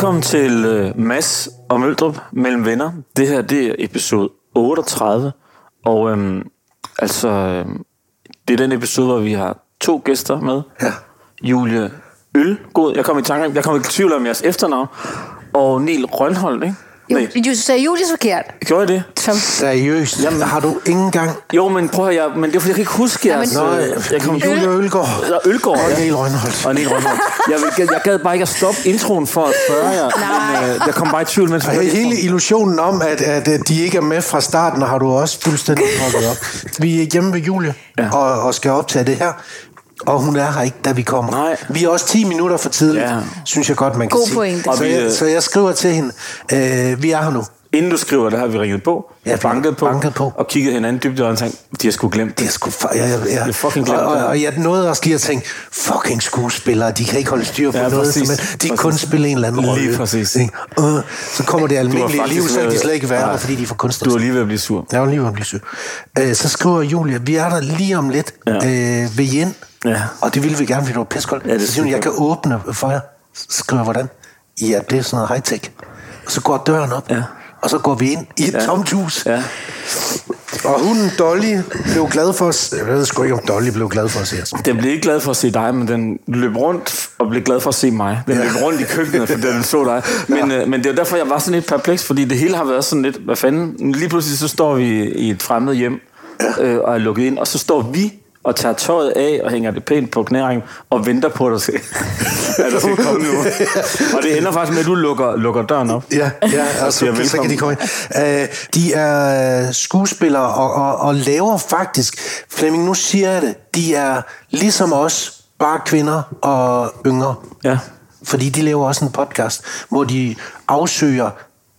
Velkommen til uh, Mads og Møldrup mellem venner. Det her det er episode 38, og øhm, altså øhm, det er den episode, hvor vi har to gæster med. Ja. Julie Ølgod, jeg kom i tanke, jeg kom i tvivl om jeres efternavn, og Niel Rønholdt, ikke? Jo, Nej, du sagde Julius forkert. gjorde jeg det? Som, Seriøst, Jamen, har du ikke engang... Jo, men prøv at høre, jeg, men det er fordi, jeg kan ikke huske jeres... Øh, jeg kom, Julie Ølgaard Eller Ølgaard, og ja. Niel Rønholdt. Og Niel Rønholdt. Jeg, vil, jeg gad bare ikke at stoppe introen for at spørge jer, men øh, jeg kom bare i tvivl, mens Og hele introen. illusionen om, at, at, at de ikke er med fra starten, har du også fuldstændig fucket op. Vi er hjemme ved Julie Ja. ja. og, og skal optage det her. Og hun er her ikke, da vi kommer. Nej. Vi er også 10 minutter for tidligt, Ja. ja. synes jeg godt, man kan God sige. pointe. Så, Og vi, øh, jeg, så jeg skriver til hende, øh, vi er her nu. Inden du skriver det, har vi ringet på, Ja, ja, banket, på, banket på. og kigget hinanden dybt i øjnene og tænkt, de har sgu glemt Det er det. sgu for, jeg, jeg, jeg, er fucking glemt og, og, og, jeg nåede også lige at tænke, fucking skuespillere, de kan ikke holde styr på Ja, ja, noget, præcis. som, de Præcis. kun spille en eller anden Lige rolle. præcis. Ikke? Og så kommer det almindelige liv, så de slet ikke være der, fordi de får Du kunstnerisk. er lige ved at blive sur. Jeg var lige ved at blive syg. Øh, så skriver Julia, vi er der lige om lidt Ja. ja. øh, ved Jen. Ja. Og det ville vi gerne, fordi det var pissekoldt. Ja, det så siger hun, jeg kan åbne for jer. Så skriver hvordan? Ja, det er sådan noget high-tech. Og så går døren op. Ja. Og så går vi ind i et Ja. ja. tomt hus. Ja. Og hunden Dolly blev glad for os. Jeg ved sgu ikke, om Dolly blev glad for os. Altså. Den blev ikke glad for at se dig, men den løb rundt og blev glad for at se mig. Den løb rundt i køkkenet, fordi den så dig. Men, øh, men det er derfor, jeg var sådan lidt perpleks, fordi det hele har været sådan lidt, hvad fanden? Lige pludselig så står vi i et fremmed hjem øh, og er lukket ind, og så står vi og tager tøjet af og hænger det pænt på knæringen og venter på dig til, at der skal komme nu. Og det ender faktisk med, at du lukker, lukker døren op. Ja, ja og så, kan de komme ind. Uh, de er skuespillere og, og, og laver faktisk, Flemming, nu siger jeg det, de er ligesom os, bare kvinder og yngre. Ja. Fordi de laver også en podcast, hvor de afsøger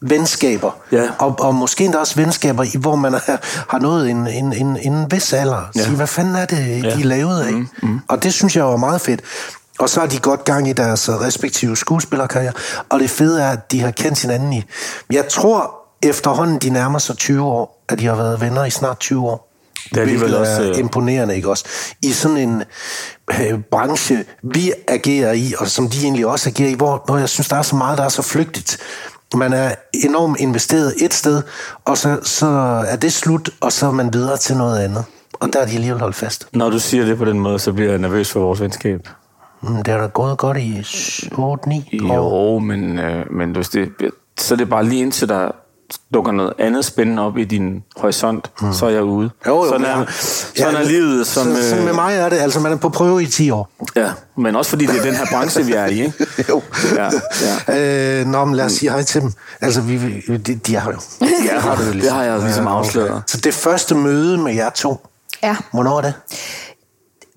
venskaber. Ja. Og, og måske endda også venskaber, hvor man er, har nået en, en, en, en vis alder. Ja. Sige, hvad fanden er det, Ja. de er lavet af? Mm, mm. Og det synes jeg var meget fedt. Og så har de godt gang i deres respektive skuespillerkarriere. Og det fede er, at de har kendt hinanden i... Jeg tror efterhånden, de nærmer sig 20 år, at de har været venner i snart 20 år. Det er alligevel også, er øh, imponerende, ikke også? I sådan en øh, branche, vi agerer i, og som de egentlig også agerer i, hvor, hvor jeg synes, der er så meget, der er så flygtigt. Man er enormt investeret et sted, og så, så er det slut, og så er man videre til noget andet. Og der er de alligevel holdt fast. Når du siger det på den måde, så bliver jeg nervøs for vores venskab. Mm, Det er da gået godt i 8-9 år. Jo, men, øh, men hvis det, så er det bare lige indtil der dukker noget andet spændende op i din horisont, mm. så er jeg ude. Jo, jo, sådan er, men- sådan er livet. Som, så, så med øh, mig er det, altså man er på prøve i 10 år. ja, men også fordi det er den her branche, vi er i. Ikke? jo. Ja, ja. Øh, nå, men lad os sige hej til dem. Altså, vi, vi- de, de har jo. Ja, har du, det har jeg ligesom afsløret. Så det første møde med jer to, ja. hvornår er det?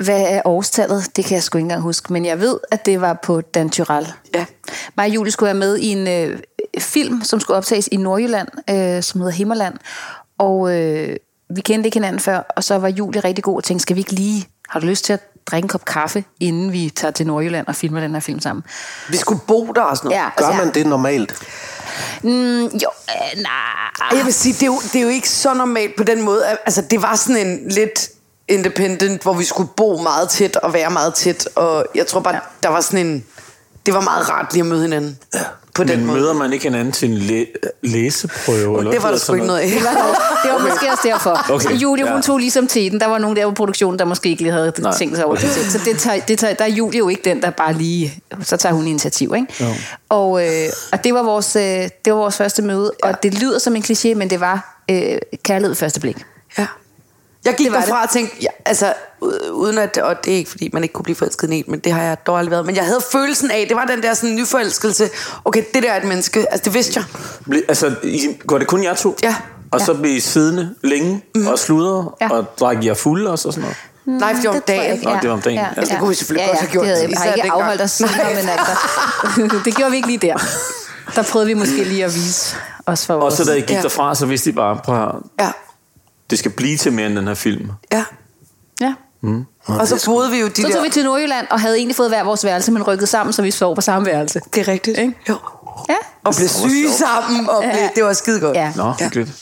Hvad er årstallet? Det kan jeg sgu ikke engang huske. Men jeg ved, at det var på Dan Tyrell. Ja. Mig og Julie skulle være med i en øh, film, som skulle optages i Nordjylland, øh, som hedder Himmerland. Og øh, vi kendte ikke hinanden før, og så var Julie rigtig god og tænkte, skal vi ikke lige, har du lyst til at drikke en kop kaffe, inden vi tager til Nordjylland og filmer den her film sammen? Vi skulle bo der og sådan noget. Ja, Gør altså, man det normalt? Mm, jo, øh, nej. Jeg vil sige, det er, jo, det er jo ikke så normalt på den måde. Altså, det var sådan en lidt independent, hvor vi skulle bo meget tæt og være meget tæt. Og jeg tror bare, ja. der var sådan en... Det var meget rart lige at møde hinanden. Ja. På den Men måde. møder man ikke hinanden til en læ- læseprøve? eller det var der sgu ikke noget af. Det var, det var måske også derfor. Okay, Julie, hun ja. tog ligesom teten. Der var nogen der på produktionen, der måske ikke lige havde Nej, tænkt sig over okay. det. Så det tager, det tager, der er Julie jo ikke den, der bare lige... Så tager hun initiativ, ikke? Jo. Og, øh, og det, var vores, øh, det var vores første møde. Ja. Og det lyder som en kliché, men det var øh, kærlighed første blik. Ja. Jeg gik Det derfra og tænkte, ja, altså, uden at, og det er ikke fordi, man ikke kunne blive forelsket i en, men det har jeg dog aldrig været. Men jeg havde følelsen af, det var den der sådan nyforelskelse. Okay, det der er et menneske, altså det vidste jeg. Ble- Altså, I, går det kun jer to? Ja. Og så bliver I siddende længe mm. og sludre Ja. og drikke jer fulde og så sådan noget? Nej, for det var om Mm, dagen. ikke. Nå, det var om dagen. Ja, det kunne vi selvfølgelig godt have gjort, Det havde, især har ikke dengang. afholdt os senere, men altså, det gjorde vi ikke lige der. Der prøvede vi måske lige at vise os for Og så da I gik Ja. derfra, så vidste I bare, prøv at Ja, det skal blive til mere end den her film. ja. Ja. Og så boede vi jo de Så der... tog vi til Nordjylland og havde egentlig fået hver vores værelse, men rykket sammen, så vi sov på samme værelse. Det er rigtigt, ikke? Jo. Ja. Og blev syge sammen, og blev, Ja. det var skide godt. Ja. Nå, hyggeligt. Ja,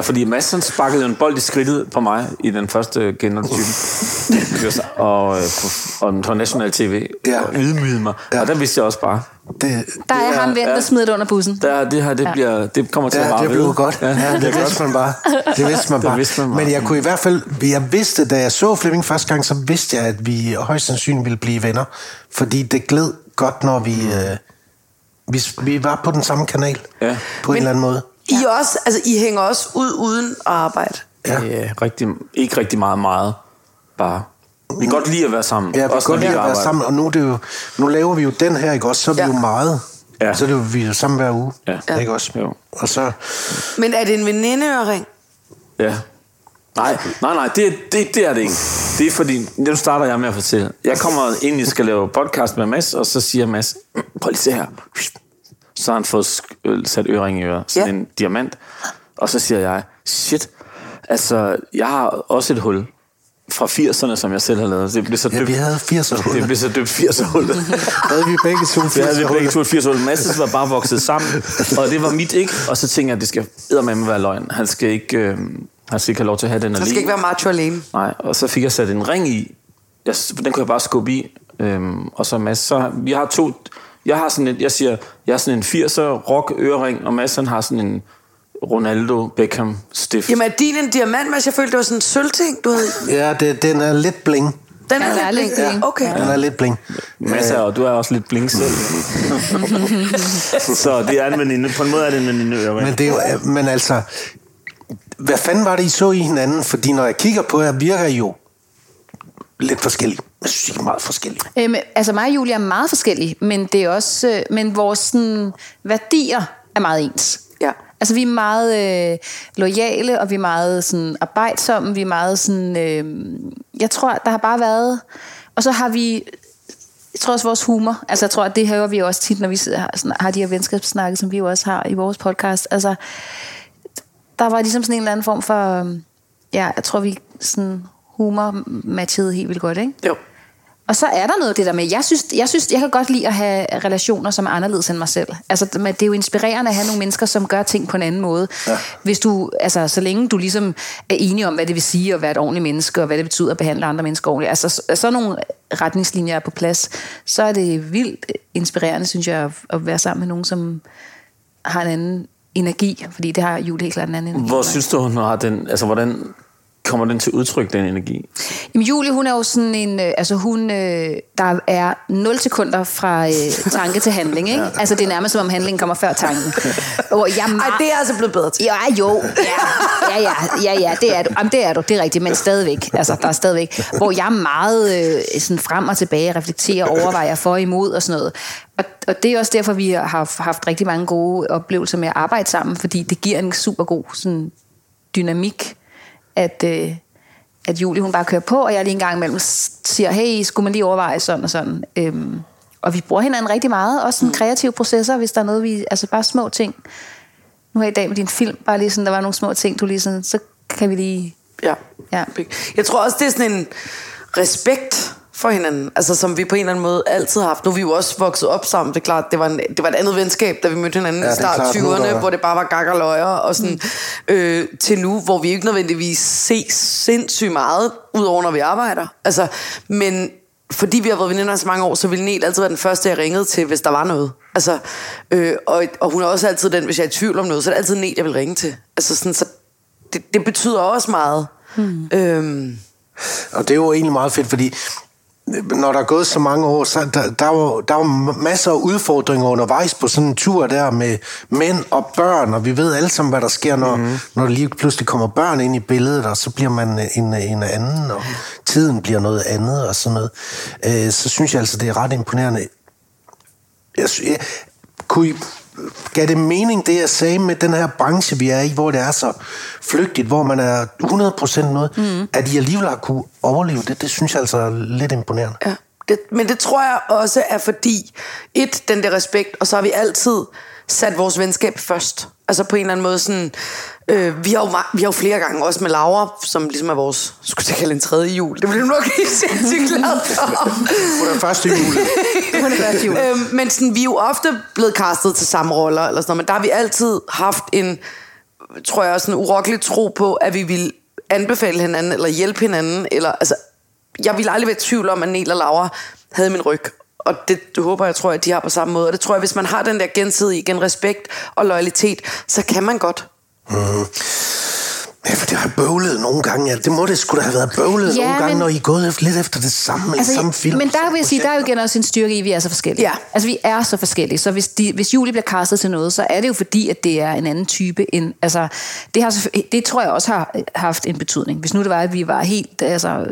fordi Mads han sparkede jo en bold i skridtet på mig i den første genotype. og, øh, på, og på national tv. Ja. Og ydmygede mig. Ja. Og der vidste jeg også bare, Det, Der er ham vendt ja. smider det under bussen. der, det her, det, Ja. bliver, det kommer til at Ja, vare det ved. blev godt. Ja, Ja, det vidste man bare. Det vidste man Det bare. vidste man bare. Men jeg kunne i hvert fald, jeg vidste, da jeg så Flemming første gang, så vidste jeg, at vi højst sandsynligt ville blive venner. Fordi det gled godt, når vi, øh, vi, vi var på den samme kanal. Ja. På en eller anden måde. I, er også, altså, I hænger også ud uden at arbejde. Ja. Ja, rigtig, ikke rigtig meget, meget. Bare. Vi kan godt lide at være sammen. Ja, vi kan godt lide at være sammen, og nu, det jo, nu laver vi jo den her, ikke også? Så er vi Ja. jo meget. Ja. Så er det jo, vi er jo sammen hver uge. Ja. Ikke også? Jo. Og så, Men er det en venindeøring? Ja. Nej, nej, nej, det, det, det er det ikke. Det er fordi, nu starter jeg med at fortælle. Jeg kommer ind, jeg skal lave podcast med Mads, og så siger Mads, prøv lige se her. Så har han fået sk- øh, sat øring i øret, sådan Ja. en diamant. Og så siger jeg, shit, altså, jeg har også et hul fra 80'erne, som jeg selv har lavet. Det blev så ja, døbt, vi havde 80 det blev så døbt 80'er-hullet. havde vi begge to 80 Det havde vi begge to et 80 hul. Masses var bare vokset sammen, og det var mit ikke. Og så tænkte jeg, at det skal eddermame være løgn. Han skal ikke, øh, han skal ikke have lov til at have den alene. skal ikke være macho alene. Nej, og så fik jeg sat en ring i. Jeg, den kunne jeg bare skubbe i. Øhm, og så Mads, så vi har to... Jeg har sådan et, jeg siger, jeg har sådan en 80'er rock ørering, og Mads han har sådan en Ronaldo Beckham stift. Jamen er din en diamant, Mads? Jeg følte, det var sådan en sølvting, du havde. Ja, det, den er lidt bling. Den Ja, er, er lidt bling. bling. Okay. Den er lidt bling. Mads er, og du er også lidt blink selv. så det er en veninde. På en måde er det en veninde ørering. Men, det er jo, men altså, hvad fanden var det, I så i hinanden? Fordi når jeg kigger på jer, virker I jo lidt forskellige. Jeg synes, I er meget forskellige. Øhm, altså mig og Julie er meget forskellige, men det er også, øh, men vores sådan, værdier er meget ens. Ja. Altså vi er meget øh, lojale, og vi er meget sådan, arbejdsomme, vi er meget sådan, øh, jeg tror, der har bare været, og så har vi, jeg tror også vores humor, altså jeg tror, at det hører vi også tit, når vi sidder, sådan, har de her venskabssnakke, som vi jo også har i vores podcast, altså der var ligesom sådan en eller anden form for, øh, ja, jeg tror vi sådan humor matchede helt vildt godt, ikke? Jo. Og så er der noget af det der med, jeg synes, jeg synes, jeg kan godt lide at have relationer, som er anderledes end mig selv. Altså, det er jo inspirerende at have nogle mennesker, som gør ting på en anden måde. Ja. Hvis du, altså, så længe du ligesom er enig om, hvad det vil sige at være et ordentligt menneske, og hvad det betyder at behandle andre mennesker ordentligt. Altså, så, så nogle retningslinjer er på plads, så er det vildt inspirerende, synes jeg, at, at være sammen med nogen, som har en anden energi, fordi det har Julie helt klart en anden energi. Hvor synes du, hun har den... Altså, hvordan kommer den til udtryk, den energi? Jamen Julie, hun er jo sådan en, øh, altså hun, øh, der er 0 sekunder fra øh, tanke til handling, ikke? Altså det er nærmest som om handlingen kommer før tanken. Hvor jeg er Ej, det er altså blevet bedre til. Ja, jo. Ja, ja, ja, ja, ja det er du. Jamen, det er du, det er rigtigt, men stadigvæk. Altså, der er stadigvæk. Hvor jeg er meget øh, sådan frem og tilbage, reflekterer, overvejer for og imod og sådan noget. Og, og det er også derfor, vi har haft, haft rigtig mange gode oplevelser med at arbejde sammen, fordi det giver en super god sådan, dynamik, at, øh, at Julie hun bare kører på, og jeg lige en gang imellem siger, hey, skulle man lige overveje sådan og sådan. Øhm, og vi bruger hinanden rigtig meget, også sådan kreative processer, hvis der er noget, vi, altså bare små ting. Nu her i dag med din film, bare lige sådan, der var nogle små ting, du lige sådan, så kan vi lige... Ja. Ja. Jeg tror også, det er sådan en respekt for hinanden, altså som vi på en eller anden måde altid har haft. Nu er vi jo også vokset op sammen, det er klart, det var, en, det var et andet venskab, da vi mødte hinanden Ja, i start klart, nu er 20'erne, der- hvor det bare var gak og løjer, og sådan, øh, til nu, hvor vi ikke nødvendigvis ses sindssygt meget, udover når vi arbejder. Altså, men fordi vi har været veninder så mange år, så ville Niel altid være den første, jeg ringede til, hvis der var noget. Altså, øh, og, og hun er også altid den, hvis jeg er i tvivl om noget, så er det altid Niel, jeg vil ringe til. Altså sådan, så det, det betyder også meget. Hmm. Øhm, Og det er jo egentlig meget fedt, fordi når der er gået så mange år, så der, der, er jo, der er jo masser af udfordringer undervejs på sådan en tur der med mænd og børn, og vi ved alle sammen, hvad der sker, når, mm-hmm. når der lige pludselig kommer børn ind i billedet, og så bliver man en, en anden, og tiden bliver noget andet og sådan noget. Øh, så synes jeg altså, det er ret imponerende. Jeg, jeg, kunne I, gav det mening, det jeg sagde med den her branche, vi er i, hvor det er så flygtigt, hvor man er 100% noget, mm. at I alligevel har kunne overleve det, det synes jeg altså er lidt imponerende. Ja, det, men det tror jeg også er fordi, et, den der respekt, og så har vi altid sat vores venskab først. Altså på en eller anden måde sådan, øh, vi, har jo, vi har jo flere gange, også med Laura, som ligesom er vores, skulle jeg kalde en tredje jul, det bliver du nok ikke sindssygt glad for. På den første jule. Hun er første jul. øhm, men sådan, vi er jo ofte blevet castet til samme roller, eller sådan noget, men der har vi altid haft en tror jeg, sådan urokkelig tro på, at vi vil anbefale hinanden, eller hjælpe hinanden, eller, altså, jeg vil aldrig være i tvivl om, at Niel og Laura havde min ryg. Og det, det håber jeg, tror jeg, at de har på samme måde. Og det tror jeg, hvis man har den der gensidige igen respekt og loyalitet, så kan man godt. Ja, for det har bøvlet nogle gange. Ja, det må det skulle da have været bøvlet Ja, nogle gange, men- når I er gået efter, lidt efter det samme, altså, samme film. Men der vil jeg sige, der er jo igen også en styrke i, at vi er så forskellige. Ja. Altså, vi er så forskellige. Så hvis, de, hvis Julie bliver castet til noget, så er det jo fordi, at det er en anden type. End, altså, det, har, det tror jeg også har haft en betydning. Hvis nu det var, at vi var helt... Altså,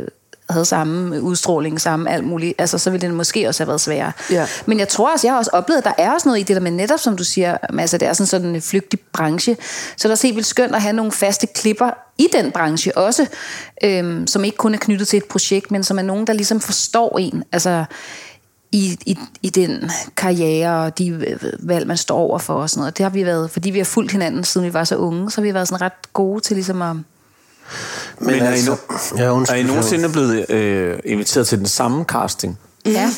havde samme udstråling, samme alt muligt, altså, så ville det måske også have været sværere. Ja. Men jeg tror også, jeg har også oplevet, at der er også noget i det der med netop, som du siger, altså, det er sådan, sådan en flygtig branche. Så det er også helt vildt skønt at have nogle faste klipper i den branche også, øhm, som ikke kun er knyttet til et projekt, men som er nogen, der ligesom forstår en. Altså, i, i, i den karriere og de øh, valg, man står over for og sådan noget. Det har vi været, fordi vi har fulgt hinanden, siden vi var så unge, så har vi været sådan ret gode til ligesom at... Men, Men er I altså, ja, Er undskyld, I nogensinde blevet øh, inviteret til den samme casting? Ja.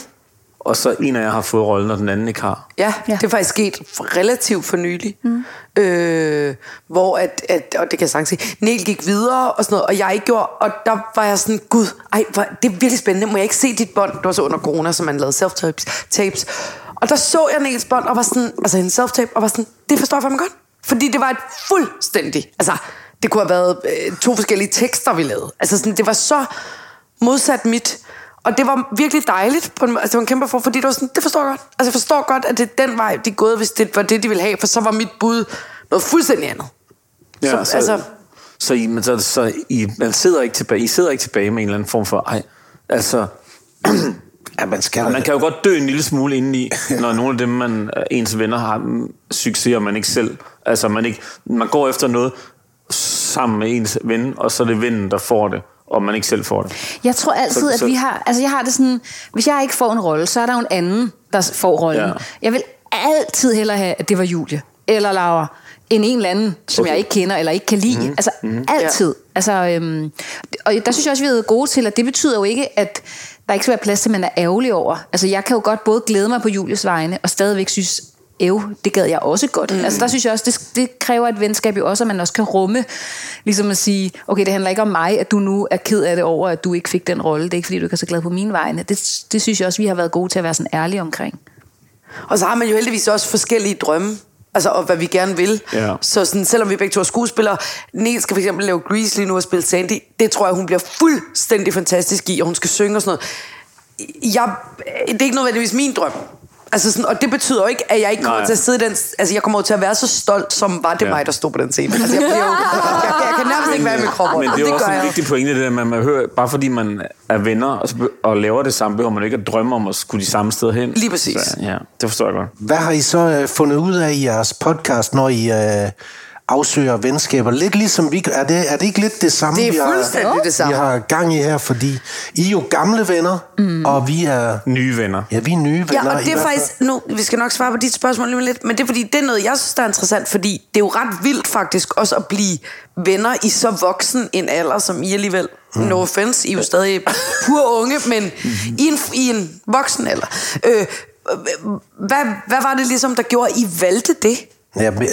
Og så en af jer har fået rollen, og den anden ikke har. Ja, Ja. det er faktisk sket relativt for nylig. Mm. Øh, hvor at, at, og det kan jeg sagtens sige, Niel gik videre og sådan noget, og jeg ikke gjorde, og der var jeg sådan, gud, ej, hvor, det er virkelig spændende, må jeg ikke se dit bånd? Det var så under corona, så man lavede self-tapes. Tapes. Og der så jeg Niels bånd, og var sådan, altså en self-tape, og var sådan, det forstår jeg fandme godt. Fordi det var et fuldstændig, altså, det kunne have været øh, to forskellige tekster, vi lavede. Altså sådan, det var så modsat mit. Og det var virkelig dejligt. På en, altså, det var en kæmpe for, fordi det var sådan, det forstår jeg godt. Altså, jeg forstår godt, at det er den vej, de er gået, hvis det var det, de ville have. For så var mit bud noget fuldstændig andet. Ja, Så, så, altså- så, I, men så, så I, man sidder ikke tilbage, I sidder ikke tilbage med en eller anden form for, ej, altså, Ja, man skal man kan jo godt dø en lille smule indeni, når nogle af dem, man, ens venner har mm, succes, og man ikke selv, altså man, ikke, man går efter noget sammen med ens ven, og så er det vennen, der får det, og man ikke selv får det. Jeg tror altid, Så- at så- vi har... Altså, jeg har det sådan... Hvis jeg ikke får en rolle, så er der jo en anden, der får rollen. Ja. Jeg vil altid hellere have, at det var Julie eller Laura, end en eller anden, som Okay. jeg ikke kender eller ikke kan lide. Mm-hmm. Altså, mm-hmm. altid. Altså, øhm, og der synes jeg også, vi er gode til, at det betyder jo ikke, at der ikke skal være plads til, at man er ærgerlig over. Altså, jeg kan jo godt både glæde mig på Julies vegne, og stadigvæk synes, Ev, det gad jeg også godt. Mm. Altså der synes jeg også, det, det kræver et venskab jo også, at man også kan rumme, ligesom at sige, okay, det handler ikke om mig, at du nu er ked af det over, at du ikke fik den rolle. Det er ikke, fordi du ikke er så glad på mine vegne. Det, det synes jeg også, vi har været gode til at være sådan ærlige omkring. Og så har man jo heldigvis også forskellige drømme. Altså, og hvad vi gerne vil. Ja. Så sådan, selvom vi begge to er skuespillere, Niels skal for eksempel lave Grease lige nu og spille Sandy. Det tror jeg, hun bliver fuldstændig fantastisk i, og hun skal synge og sådan noget. Jeg, det er ikke nødvendigvis min drøm. Altså sådan, og det betyder jo ikke, at jeg ikke kommer Nej. til at sidde i den... Altså, jeg kommer jo til at være så stolt, som var det Ja. mig, der stod på den scene. Altså, jeg, bliver jo, jeg, jeg, jeg kan nærmest ikke være i min krop. Men det er jo også en jeg. vigtig pointe, det der med, at man hører, bare fordi man er venner og, og laver det samme, behøver man ikke at drømme om at skulle de samme steder hen. Lige præcis. Så, ja, det forstår jeg godt. Hvad har I så øh, fundet ud af i jeres podcast, når I øh, afsøger venskaber? Lidt ligesom vi... Er det, er det ikke lidt det samme, Det er vi har, det samme. vi har gang i her? Fordi I er jo gamle venner, mm. og vi er... Nye venner. Ja, vi er nye venner. Ja, og det er faktisk, nu, vi skal nok svare på dit spørgsmål lige lidt, men det er fordi, det er noget, jeg synes, der er interessant, fordi det er jo ret vildt faktisk også at blive venner i så voksen en alder, som I alligevel, mm. no offense, I er jo stadig pur unge, men Mm-hmm. i, en, i en voksen alder. Øh, hvad, hvad var det ligesom, der gjorde, at I valgte det? Ja, men,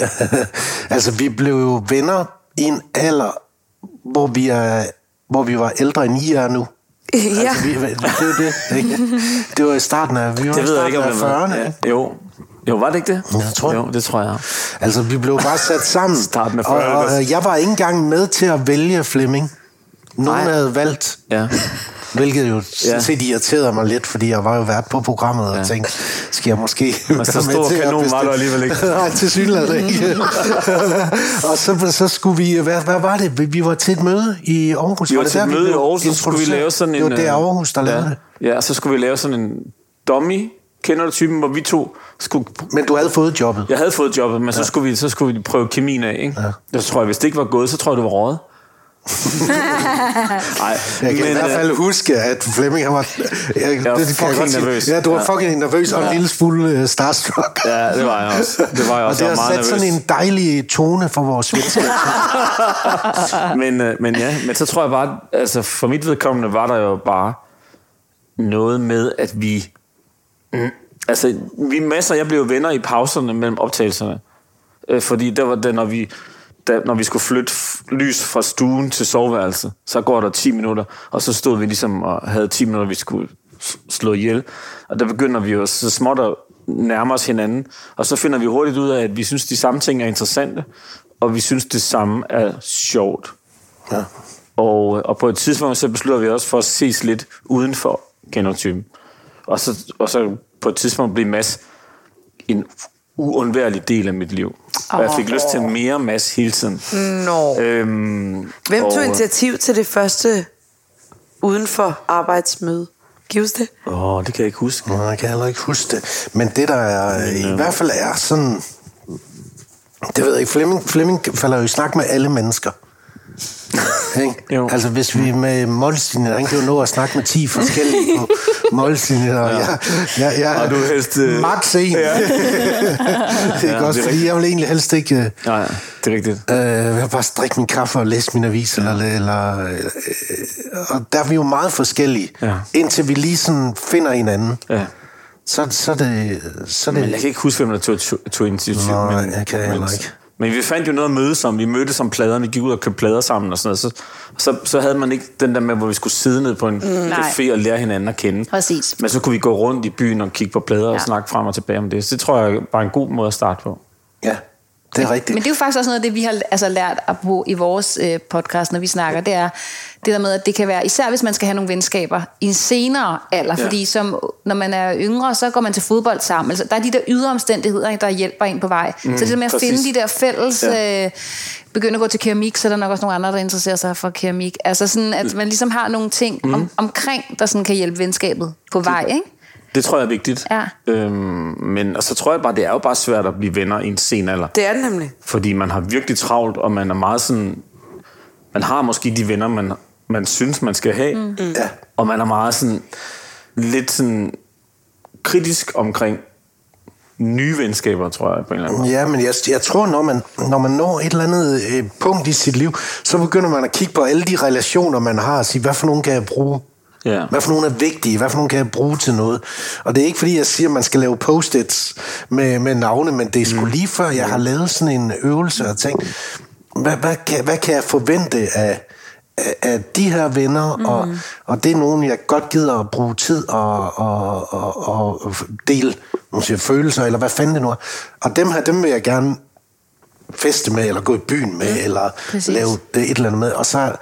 altså, vi blev jo venner i en alder, hvor vi, er, hvor vi var ældre end I er nu. Ja. Altså, vi, det jo det, ikke? Det var i starten af, vi var Det i ved jeg ikke, om af var. 40'erne. Ja. Jo. jo, var det ikke det? Jeg tror det. Jo, det tror jeg. Altså, vi blev bare sat sammen. Starten af og, 40'erne. og, øh, jeg var ikke engang med til at vælge Flemming. Nogen Nej. havde valgt, Ja. Hvilket jo Ja. ja. set irriterede mig lidt, fordi jeg var jo vært på programmet og Ja. tænkte, skal jeg måske så være stor kanon var du alligevel ikke. Nej, til synligheden ikke. og så, så skulle vi, hvad, hvad var det? Vi- var til et møde i Aarhus. Vi var det til et møde i Aarhus, så skulle vi lave sådan en... Det var øh, Aarhus, der lavede ja. det. Ja, så skulle vi lave sådan en dummy, kender du typen, hvor vi to skulle... Men du havde fået jobbet. Jeg havde fået jobbet, men så, skulle vi, så skulle vi prøve kemien af, ikke? Ja. Så tror jeg, hvis det ikke var gået, så tror jeg, du var rådet. Nej, Jeg kan men, i hvert øh, fald huske, at Flemming han var... Jeg, var kan fucking sige. nervøs. Ja, du var Ja. fucking nervøs og en lille smule uh, starstruck. Ja, det var jeg også. Det var jeg og også. det Jeg var har sat sådan nervøs. en dejlig tone for vores venskab. men, øh, men ja, men så tror jeg bare, altså for mit vedkommende var der jo bare noget med, at vi... Mm, altså, vi masser, jeg blev venner i pauserne mellem optagelserne. Øh, fordi der var det, når vi da, når vi skulle flytte lys fra stuen til soveværelset, så går der 10 minutter, og så stod vi ligesom og havde 10 minutter, vi skulle slå ihjel. Og der begynder vi jo så småt at nærme os hinanden, og så finder vi hurtigt ud af, at vi synes, de samme ting er interessante, og vi synes, det samme er sjovt. Ja. Og, og på et tidspunkt, så beslutter vi også for at ses lidt uden for genotypen. Og så, og så på et tidspunkt bliver Mads en uundværlig del af mit liv. Og jeg fik lyst til mere Mads hele tiden. Nå. Øhm, Hvem og- tog initiativ til det første uden for arbejdsmøde? Gives det? Åh, det kan jeg ikke huske. Nå, jeg kan heller ikke huske det. Men det, der er, i hvert fald er sådan... Det ved jeg ikke. Flemming, Flemming falder jo i snak med alle mennesker. Ikke? Jo. Altså hvis vi med målslinjer, han kan jo nå at snakke med 10 forskellige på målslinjer, og jeg, jeg, jeg, Og du helst, øh, max en. Ja. det er Ja, ja, også, det er fordi jeg vil egentlig helst ikke... øh, Nej, det er rigtigt. Øh, jeg vil bare drikke min kaffe og læse min avis, eller, eller, øh, og der er vi jo meget forskellige, Ja. indtil vi lige sådan finder hinanden. Ja. Så, så er det... Så er det Men jeg kan ikke huske, hvem der tog, tog, initiativ. Nej, men, jeg kan heller men, ikke. Men vi fandt jo noget at mødes om. Vi mødtes om pladerne, gik ud og købte plader sammen og sådan noget. Så, så, så havde man ikke den der med, hvor vi skulle sidde ned på en mm, café og lære hinanden at kende. Præcis. Men så kunne vi gå rundt i byen og kigge på plader ja. Og snakke frem og tilbage om det. Så det tror jeg bare er en god måde at starte på. Ja, det er rigtigt. Men det er jo faktisk også noget af det, vi har altså, lært at bruge i vores øh, podcast, når vi snakker. Det er det der med, at det kan være, især hvis man skal have nogle venskaber i en senere alder. Ja. Fordi som, når man er yngre, så går man til fodbold sammen. Altså, der er de der ydre omstændigheder, der hjælper en på vej. Mm, så det der med at præcis. finde de der fælles... Ja. Øh, begynde at gå til keramik, så er der nok også nogle andre, der interesserer sig for keramik. Altså sådan, at man ligesom har nogle ting mm. om, omkring, der sådan kan hjælpe venskabet på vej, ikke? Det tror jeg er vigtigt. Ja. Øhm, men og så tror jeg bare, det er jo bare svært at blive venner i en sen alder. Det er det nemlig. Fordi man har virkelig travlt, og man er meget sådan... Man har måske de venner, man, man synes, man skal have. Mm. Ja. Og man er meget sådan... Lidt sådan kritisk omkring nye venskaber, tror jeg, på en eller anden måde. Ja, men jeg, jeg tror, når man, når man når et eller andet øh, punkt i sit liv, så begynder man at kigge på alle de relationer, man har, og sige, hvad for nogen kan jeg bruge? Ja. Hvad for nogle er vigtige? Hvad for nogle kan jeg bruge til noget? Og det er ikke fordi, jeg siger, at man skal lave post-its med, med navne, men det er sgu lige før, jeg har lavet sådan en øvelse og tænkt, hvad, hvad, kan, hvad kan jeg forvente af, af, af de her venner? Mm. Og, og det er nogen, jeg godt gider at bruge tid og, og, og, og, dele nogle siger, følelser, eller hvad fanden det nu er. Og dem her, dem vil jeg gerne feste med, eller gå i byen med, ja, eller præcis. lave det et eller andet med. Og så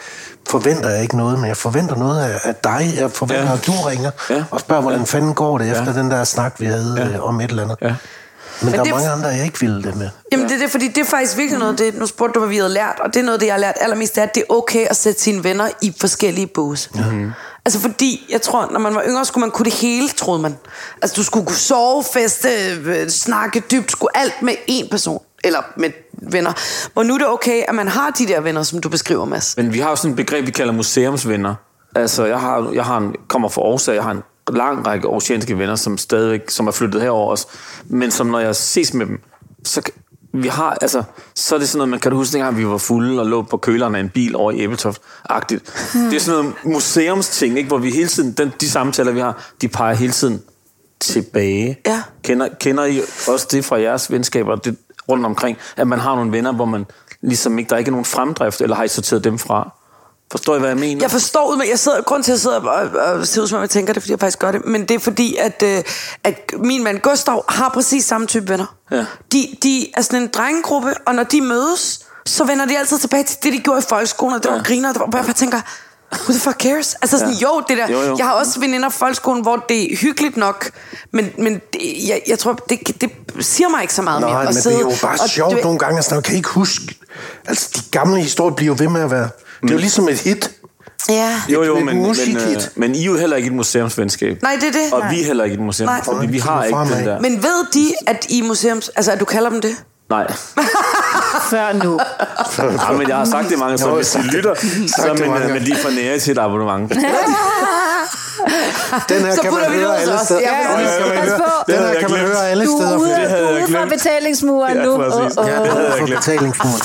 forventer jeg ikke noget, men jeg forventer noget af, af dig. Jeg forventer, Ja. at du ringer Ja. og spørger, hvordan Ja. fanden går det efter Ja. den der snak, vi havde ja. om et eller andet. Ja. Men, der er mange andre, jeg ikke ville det med. Jamen det er det, fordi det er faktisk virkelig noget, det, nu spurgte du, hvad vi havde lært, og det er noget, det jeg har lært allermest, det er, at det er okay at sætte sine venner i forskellige båse. Mm-hmm. Altså fordi, jeg tror, når man var yngre, skulle man kunne det hele, troede man. Altså du skulle kunne sove, feste, øh, snakke dybt, skulle alt med én person, eller med venner. Hvor nu er det okay, at man har de der venner, som du beskriver, Mads. Men vi har jo sådan et begreb, vi kalder museumsvenner. Altså, jeg, har, jeg har en, kommer fra Aarhus, jeg har en lang række oceanske venner, som stadigvæk som er flyttet herover også. Men som når jeg ses med dem, så vi har, altså, så er det sådan noget, man kan du huske, dengang vi var fulde og lå på køleren af en bil over i Æbeltoft-agtigt. Det er sådan noget museumsting, ikke? hvor vi hele tiden, den, de samtaler, vi har, de peger hele tiden tilbage. Ja. Kender, kender I også det fra jeres venskaber, det, rundt omkring, at man har nogle venner, hvor man ligesom ikke, der ikke er nogen fremdrift, eller har I sorteret dem fra? Forstår I, hvad jeg mener? Jeg forstår men jeg sidder, grund til, at jeg sidder og, og ser ud, som om jeg tænker det, fordi jeg faktisk gør det, men det er fordi, at, øh, at min mand Gustav har præcis samme type venner. Ja. De, de er sådan en drengegruppe, og når de mødes, så vender de altid tilbage til det, de gjorde i folkeskolen, og det var Ja. griner, og hvor jeg bare tænker, who the fuck cares? Altså sådan, Ja. jo, det der, Jo, jo. jeg har også veninder fra folkeskolen, hvor det er hyggeligt nok, men, men det, jeg, jeg tror, det, det siger mig ikke så meget mere. Nej, men det sidde er jo bare og- sjovt du- nogle gange. Altså, man kan ikke huske... Altså, de gamle historier bliver jo ved med at være... Det er jo ligesom et hit. Ja. Jo, jo, men, men, øh, men I er jo heller ikke et museumsvenskab. Nej, det er det. Og Nej. vi er heller ikke et museum, Nej. fordi vi har ikke den der... Men ved de, at I museums... Altså, at du kalder dem det? Nej. Før nu. Ja, men jeg har sagt det mange, så hvis de det- lytter, så øh, gange. men de får nære til et abonnement. Den her Så kan man putter vi det høre alle steder. Ja, Pas høre- på. Den her kan man høre alle Du steder. er ude, du er jeg ude fra betalingsmuren Ja, nu. præcis. Åh, åh. Ja, Det havde jeg på glemt. betalingsmuren.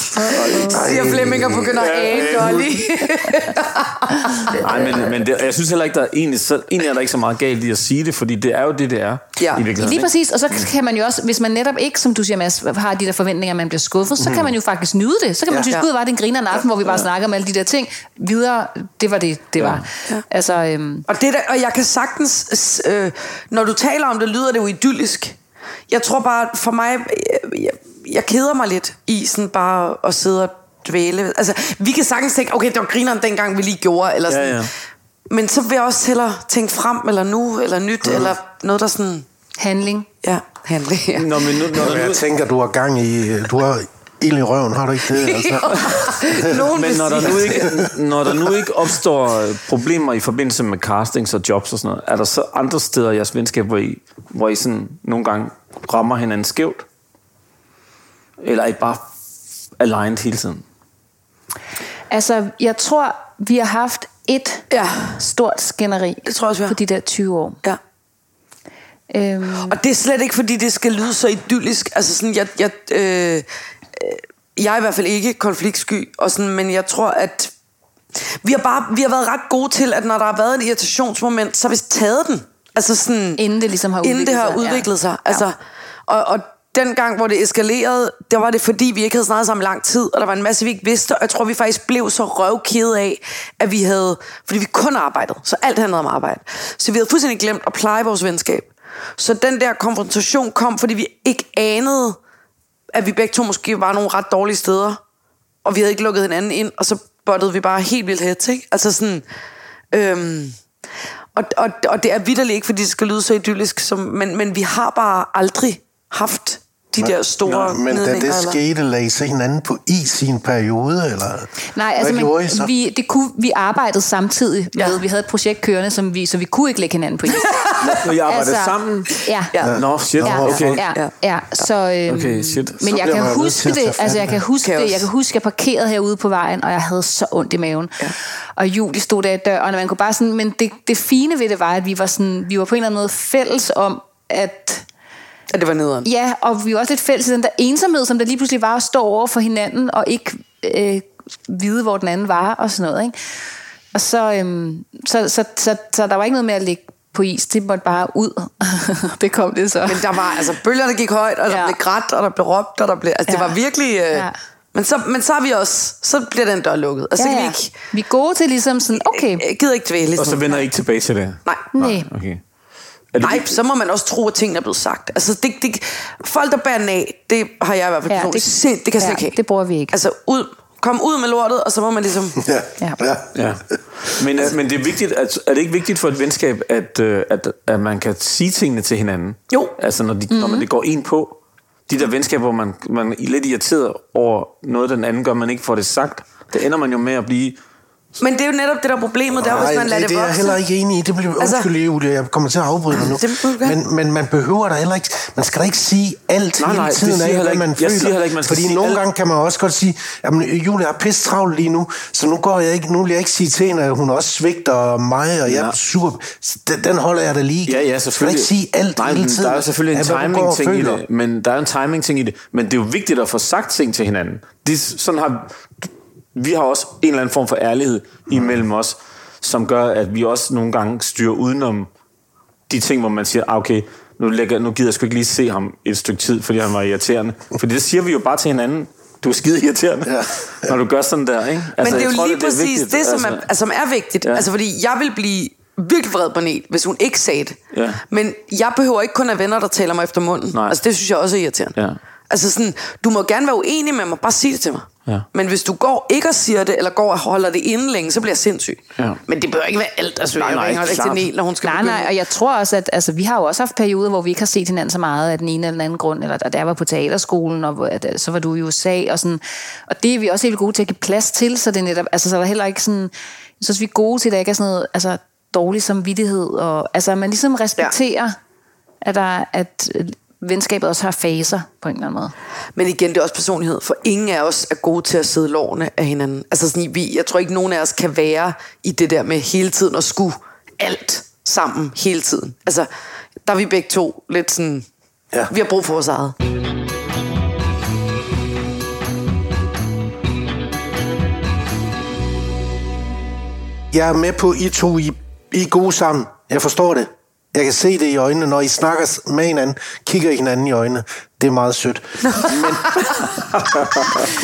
Siger Flemming og begynder at ane Dolly. Nej, men, men det, jeg synes heller ikke, der er egentlig, så, egentlig er der ikke så meget galt i at sige det, fordi det er jo det, det er. Ja. i virkeligheden. Lige præcis, og så kan man jo også, hvis man netop ikke, som du siger, Mads, har de der forventninger, at man bliver skuffet, så kan man jo faktisk nyde det. Så kan man Ja. synes, Ja. gud, var det en griner en aften, hvor vi bare snakker om alle de der ting. Videre, det var det, det var. Altså, øhm, Og, det der, og jeg kan sagtens, øh, når du taler om det, lyder det jo idyllisk. Jeg tror bare, for mig, jeg, jeg, jeg keder mig lidt i sådan bare at sidde og dvæle. Altså, vi kan sagtens tænke, okay, det var grineren dengang, vi lige gjorde, eller sådan. Ja, ja. Men så vil jeg også hellere tænke frem, eller nu, eller nyt, ja. eller noget, der sådan, handling. ja, handle. Ja. Nå, men nu, når nu, jeg tænker, du har gang i... Du har ild i røven, har du ikke det? Altså? Nogen men når der, nu ikke, når der nu ikke opstår øh, problemer i forbindelse med castings og jobs og sådan noget, er der så andre steder i jeres venskab, hvor I, hvor I sådan nogle gange rammer hinanden skævt? Eller er I bare aligned hele tiden? Altså, jeg tror, vi har haft et Ja. stort skænderi Det tror jeg også, vi har. på de der 20 år. Ja. Øhm, Og det er slet ikke, fordi det skal lyde så idyllisk. Altså sådan, jeg, jeg, øh, jeg er i hvert fald ikke konfliktsky, og sådan, men jeg tror, at vi har, bare, vi har været ret gode til, at når der har været et irritationsmoment, så har vi taget den. Altså sådan, Inden det ligesom har inden udviklet det har sig, ja. udviklet sig. Altså, og, og den gang, hvor det eskalerede, der var det fordi, vi ikke havde snakket sammen lang tid, og der var en masse, vi ikke vidste, og jeg tror, vi faktisk blev så røvkede af, at vi havde, fordi vi kun arbejdede, så alt handlede om arbejde. Så vi havde fuldstændig glemt at pleje vores venskab. Så den der konfrontation kom, fordi vi ikke anede, at vi begge to måske var nogle ret dårlige steder, og vi havde ikke lukket hinanden ind, og så bottede vi bare helt vildt hæt, ikke? Altså sådan... Øhm, og, og, og det er vidderligt ikke, fordi det skal lyde så idyllisk, som, men, men vi har bare aldrig haft de der store Nå, men da det eller- skete, lagde I så hinanden på is i en periode, eller? Nej, altså, Hvad gjorde I så? men, vi, det kunne, vi arbejdede samtidig med, Ja. vi havde et projekt kørende, som vi, så vi kunne ikke lægge hinanden på is. Når I arbejder altså, sammen? Ja. Ja. Nå, shit, Ja, okay. ja, ja, ja. Så, øhm, Okay, shit. Men Så jeg kan huske det, altså jeg kan huske Kaos. det, jeg kan huske, jeg parkerede herude på vejen, og jeg havde så ondt i maven. Ja. Og Julie stod der i døren, og man kunne bare sådan, men det, det fine ved det var, at vi var sådan, vi var på en eller anden måde fælles om, at at det var nederen. Ja, og vi var også lidt fælles i den der ensomhed, som der lige pludselig var at stå over for hinanden, og ikke øh, vide, hvor den anden var, og sådan noget. Ikke? Og så, øhm, så, så, så, så der var ikke noget med at ligge på is, det måtte bare ud. det kom det så. Men der var, altså, bølgerne gik højt, og der Ja. blev grædt, og der blev råbt, og der blev, altså, det Ja. var virkelig... Øh, Ja. men, så, men så har vi også, så bliver den dør lukket. Altså, ja, ja, ja. ja. vi ikke, vi er gode til ligesom sådan, okay, jeg gider ikke dvæle. Og så sådan. vender I ikke tilbage til det? Nej. nej. Okay. Er det Nej, så må man også tro, at tingene er blevet sagt. Altså, det, det, folk, der bærer den af, det har jeg i hvert fald Ja, ja, det- sind, det kan jeg slet ja, ikke have. det bruger vi ikke. Altså, ud, kom ud med lortet, og så må man ligesom... Ja. Ja. ja. Men, øh, men det er, vigtigt, at, er det ikke vigtigt for et venskab, at, øh, at, at man kan sige tingene til hinanden? Jo. Altså, når, de, mm-hmm. når man det går ind på. De der venskaber, hvor man, man er lidt irriteret over noget, den anden gør, man ikke får det sagt. Det ender man jo med at blive... Men det er jo netop det, der er problemet, der er, hvis man lader det, det det er jeg heller ikke enig i. Det bliver Altså- undskyld, Julie, jeg kommer til at afbryde dig nu. Det. Men, men man behøver da heller ikke... Man skal da ikke sige alt Nej, hele nej, det tiden af, jeg hvad ikke. man Jeg føler. siger heller ikke, man skal Fordi sige nogle alt. gange kan man også godt sige, jamen Julie er pisse travlt lige nu, så nu går jeg ikke, nu vil jeg ikke sige til hende, at hun også svigter mig, og jeg Ja. er sur. Den, den holder jeg da lige. Ja, ja, Du skal selvfølgelig. ikke sige alt Nej, hele tiden. Der er jo selvfølgelig en timing-ting i det. Men der er en timing-ting i det. Men det er jo vigtigt at få sagt ting til hinanden. Det, sådan har, vi har også en eller anden form for ærlighed imellem os, som gør, at vi også nogle gange styrer udenom de ting, hvor man siger, ah, okay, nu, lægger, nu gider jeg sgu ikke lige se ham et stykke tid, fordi han var irriterende. Fordi det siger vi jo bare til hinanden. Du er skide irriterende, Ja. ja. når du gør sådan der, ikke? Men det er jo tror, lige præcis vigtigt. det, som, er, altså, som er vigtigt. Ja. Altså, fordi jeg vil blive virkelig vred på Nel, hvis hun ikke sagde det. Ja. Men jeg behøver ikke kun at venner, der taler mig efter munden. Nej. Altså, det synes jeg også er irriterende. Ja. Altså sådan, du må gerne være uenig med mig, bare sig det til mig. Ja. Men hvis du går ikke og siger det, eller går og holder det inde længe, så bliver jeg sindssyg. Ja. Men det bør ikke være alt, altså Nej, jeg nej, ringer ikke til. Nel, når hun skal Nej, begynde. nej, og jeg tror også, at altså, vi har jo også haft perioder, hvor vi ikke har set hinanden så meget af den ene eller den anden grund, eller da jeg var på teaterskolen, og at, så var du i USA, og sådan, og det er vi også helt gode til at give plads til, så det er netop, altså så er der heller ikke sådan, jeg synes vi er gode til, at der ikke er sådan noget, altså dårlig samvittighed, og altså at man ligesom respekterer, ja. at, der, at venskabet også har faser på en eller anden måde. Men igen, det er også personlighed, for ingen af os er gode til at sidde lårene af hinanden. Altså sådan, vi, jeg tror ikke, nogen af os kan være i det der med hele tiden at skulle alt sammen hele tiden. Altså, der er vi begge to lidt sådan, Ja. ja. vi har brug for vores eget. Jeg er med på, I to I, I er gode sammen. Jeg forstår det. Jeg kan se det i øjnene, når I snakker med hinanden, kigger I hinanden i øjnene. Det er meget sødt. Men,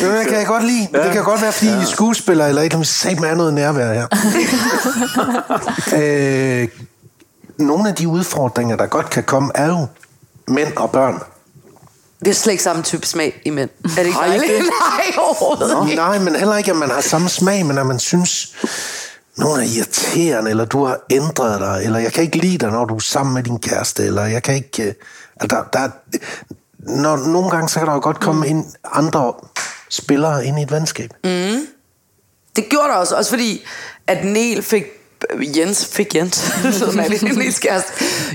men det kan jeg godt lide. Det kan godt være, fordi I er skuespillere, eller et eller andet. Sag med noget nærvær her. øh, nogle af de udfordringer, der godt kan komme, er jo mænd og børn. Det er slet ikke samme type smag i mænd. Er det ikke I dejligt? det? Nej, overhovedet Nå, ikke. nej, men heller ikke, at man har samme smag, men at man synes, nogen er irriterende, eller du har ændret dig, eller jeg kan ikke lide dig, når du er sammen med din kæreste, eller jeg kan ikke... øh, Altså, der, der, når, nogle gange, så kan der jo godt komme ind andre spillere ind i et venskab. Mm. Det gjorde der også, også fordi, at Niel fik Jens fik Jens, Niels kæreste.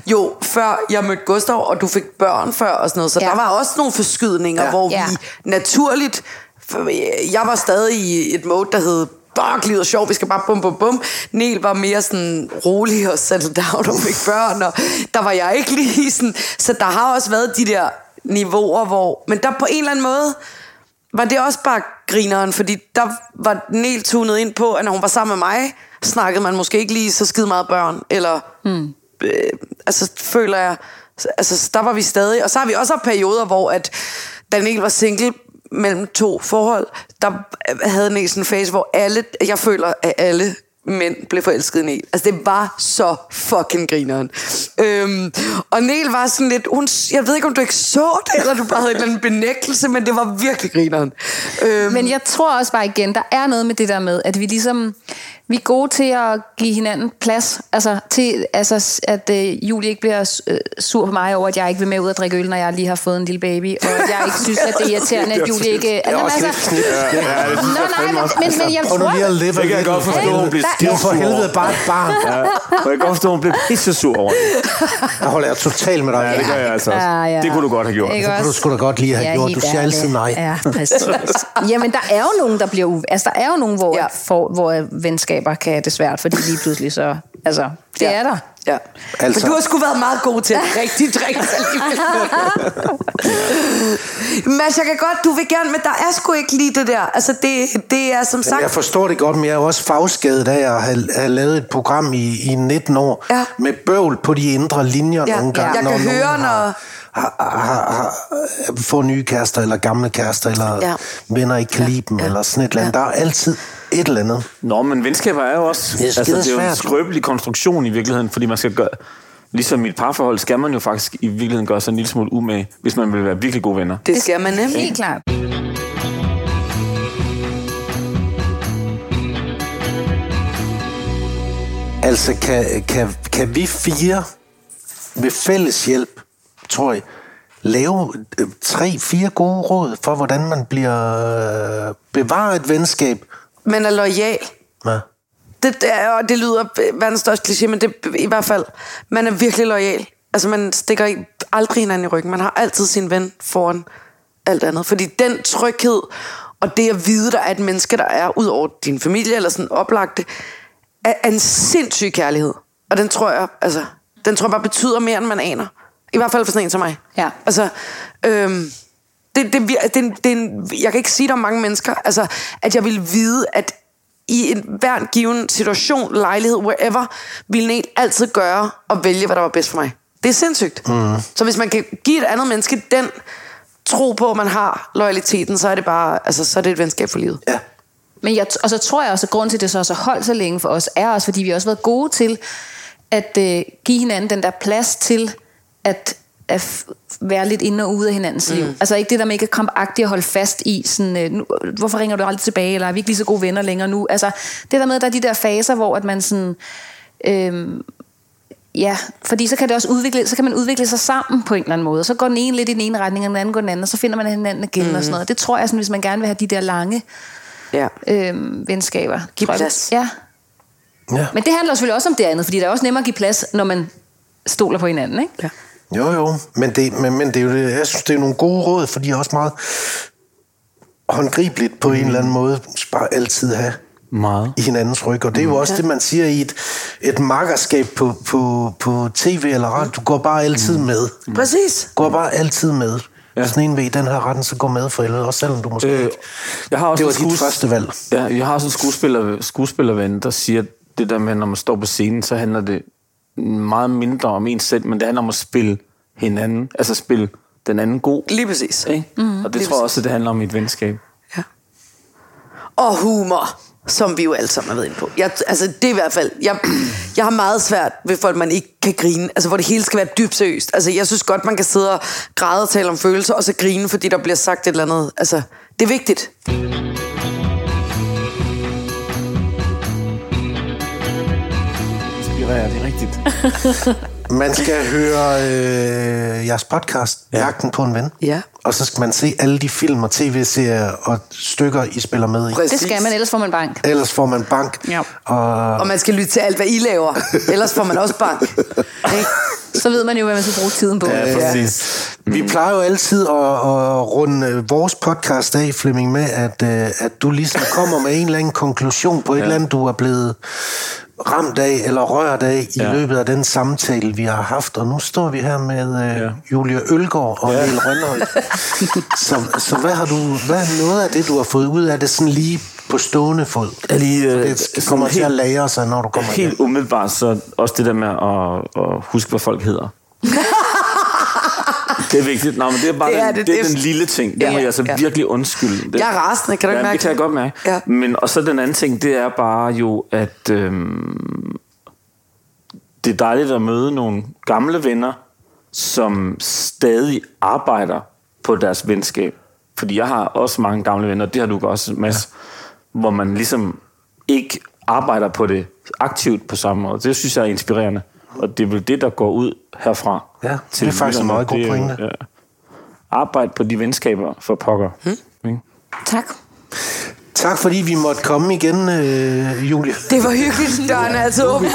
Jo, før jeg mødte Gustav, og du fik børn før og sådan noget, så Ja. der var også nogle forskydninger, Ja. hvor Ja. vi naturligt, for jeg var stadig i et mode, der hed Fuck, livet er sjovt, vi skal bare bum, bum, bum. Niel var mere sådan rolig og settle down og fik børn, og der var jeg ikke lige sådan. Så der har også været de der niveauer, hvor... Men der på en eller anden måde, var det også bare grineren, fordi der var Niel tunet ind på, at når hun var sammen med mig, snakkede man måske ikke lige så skide meget børn, eller hmm. øh, altså føler jeg, altså der var vi stadig, og så har vi også haft perioder, hvor at Daniel var single mellem to forhold, der havde en sådan en fase, hvor alle, jeg føler, at alle mænd blev forelsket i Niel. Altså, det var så fucking grineren. Øhm, og Niel var sådan lidt... Hun, jeg ved ikke, om du ikke så det, eller du bare havde en eller anden benægtelse, men det var virkelig grineren. Øhm, Men jeg tror også bare igen, der er noget med det der med, at vi ligesom, vi er gode til at give hinanden plads. Altså, til, altså at øh, Julie ikke bliver øh, sur på mig over, at jeg ikke vil med ud og drikke øl, når jeg lige har fået en lille baby. Og at jeg ikke synes, at det er irriterende, at Julie ikke... Det er også lidt snit. Ja, ja, det synes Nå, jeg nej, fandme men, men, jeg Og nu tror... lige at leve Det kan jeg godt forstå, hun bliver Det er jo for helvede bare et barn. Ja, og jeg kan godt forstå, at hun blev pisse sur over det. Der holder jeg totalt med dig. Ja, det gør jeg altså også. Ja, ja. Det kunne du godt have gjort. Det kunne du sgu da godt lige have Ja, gjort. Du siger altid nej. Ja, præcis. Jamen, der er jo nogen, der bliver... Altså, der er jo nogen, hvor, ja. Ja. for, hvor venskaber kan have det svært, fordi lige pludselig så... Altså, det Ja. er der. Ja. Altså-. For du har sgu været meget god til at rigtig drikke Mads, jeg kan godt, du vil gerne, men der er sgu ikke lige det der. Altså, det, det er som sagt... Jeg forstår det godt, men jeg er jo også fagskadet af at have, have lavet et program i, i 19 år Ja. med bøvl på de indre linjer Ja, nogle gange. jeg når kan nogen høre, har, når- har, har, har, har, får nye kærester, eller gamle kærester, eller Ja. venner ikke kan lide dem, eller sådan et eller andet. Der er altid et eller andet. Nå, men venskaber er jo også... Det er altså, det er jo en skrøbelig konstruktion i virkeligheden, fordi man skal gøre... Ligesom i et parforhold skal man jo faktisk i virkeligheden gøre sig en lille smule umage, hvis man vil være virkelig gode venner. Det skal man nemlig. Helt klart. Altså, kan, kan, kan vi fire ved fælles hjælp, tror jeg, lave øh, tre-fire gode råd for, hvordan man bliver øh, bevaret et venskab? Man er lojal. Ja. Det, det, er, og det lyder øh, verdens største kliché, men det i hvert fald, man er virkelig lojal. Altså, man stikker ikke, aldrig hinanden i ryggen. Man har altid sin ven foran alt andet. Fordi den tryghed, og det at vide, der er et menneske, der er ud over din familie, eller sådan oplagte, er, er en sindssyg kærlighed. Og den tror jeg, altså, den tror jeg bare betyder mere, end man aner. I hvert fald for sådan en som mig. Ja. Altså, øhm, det, det, det, det, det, jeg kan ikke sige, der er mange mennesker, altså, at jeg vil vide, at i en hver given situation, lejlighed, wherever, ville en altid gøre og vælge, hvad der var bedst for mig. Det er sindssygt. Mm. Så hvis man kan give et andet menneske den tro på, at man har loyaliteten, så er det bare, altså, så er det et venskab for livet. ja. Men jeg, og så tror jeg også, at grunden til, at det så også har holdt så længe for os, er også, fordi vi har også været gode til at øh, give hinanden den der plads til at, at være lidt inde og ude af hinandens mm. liv. Altså ikke det der med ikke at krampagtigt at holde fast i, sådan, øh, nu, hvorfor ringer du aldrig tilbage, eller er vi ikke lige så gode venner længere nu? Altså det der med, at der er de der faser, hvor at man sådan... Øh, Ja, fordi så kan, det også udvikle, så kan man udvikle sig sammen på en eller anden måde. Så går den ene lidt i den ene retning, og den anden går den anden, og så finder man hinanden igen mm. og sådan noget. Det tror jeg, sådan, hvis man gerne vil have de der lange Ja. øh, venskaber. Giv plads. Ja. ja. Men det handler selvfølgelig også om det andet, fordi det er også nemmere at give plads, når man stoler på hinanden, ikke? ja. Jo, jo, men det, men, men det er jo det, jeg synes, det er nogle gode råd, for de er også meget håndgribeligt på mm. en eller anden måde. Bare altid have Meget. i hinandens ryg, og det er jo også det, man siger i et, et makkerskab på, på, på tv eller radio. Du går bare altid med. Præcis. Går bare altid med. Ja. Sådan en ved i den her retten, så gå med for helvede, også selvom du måske Øh, ikke. jeg har også Det var en dit første valg. Ja, jeg har også en skuespiller, skuespillerven, der siger det der med, når man står på scenen, så handler det meget mindre om en selv, men det handler om at spille hinanden, altså spille den anden god. Lige præcis. Ikke? Mm, og det tror jeg også, det handler om i et venskab. Ja. Og humor, som vi jo alle sammen har været inde på. Jeg, altså, det er i hvert fald... Jeg, jeg har meget svært ved folk, man ikke kan grine. Altså, hvor det hele skal være dybt seriøst. Altså, jeg synes godt, man kan sidde og græde og tale om følelser, og så grine, fordi der bliver sagt et eller andet. Altså, det er vigtigt. Man skal høre øh, jeres podcast, ja. Jagten på en ven. Ja. Og så skal man se alle de film og tv-serier og stykker, I spiller med i. Præcis. Det skal man, ellers får man bank. Ellers får man bank. Ja. Og Og man skal lytte til alt, hvad I laver. Ellers får man også bank. Ikke? Så ved man jo, hvad man skal bruge tiden på. Ja, præcis. vi plejer jo altid at, at runde øh, vores podcast af, Flemming, med, at, øh, at du ligesom kommer med en eller anden konklusion på et eller andet, du er blevet ramt af eller rørt af i Ja. løbet af den samtale, vi har haft. Og nu står vi her med øh, Ja. Julia Ølgaard og ja. Niel Rønholdt. så, så hvad har du, hvad er noget af det, du har fået ud af det sådan lige på stående fod? Lige, øh, det kommer til helt- at lære sig, når du kommer hjem. Helt umiddelbart, så også det der med at, at huske, hvad folk hedder. det er vigtigt. Nå, men det er bare Det er den, det. det, er den lille ting. Det Ja, må jeg altså ja. virkelig undskylde. Det, Jeg er rasende, kan du ikke ja, mærke det kan jeg godt mærke. Ja. Men, og så den anden ting, det er bare jo, at øhm, det er dejligt at møde nogle gamle venner, som stadig arbejder på deres venskab. Fordi jeg har også mange gamle venner, det har du også, Mads, ja. hvor man ligesom ikke arbejder på det aktivt på samme måde. Det synes jeg er inspirerende. Og det er vel det, der går ud herfra. Ja, det er faktisk en meget god pointe. Ja. Arbejde på de venskaber for pokker. Hmm? Tak. Tak fordi vi måtte komme igen, øh, Julia. Det var hyggeligt. Døren er altid åben.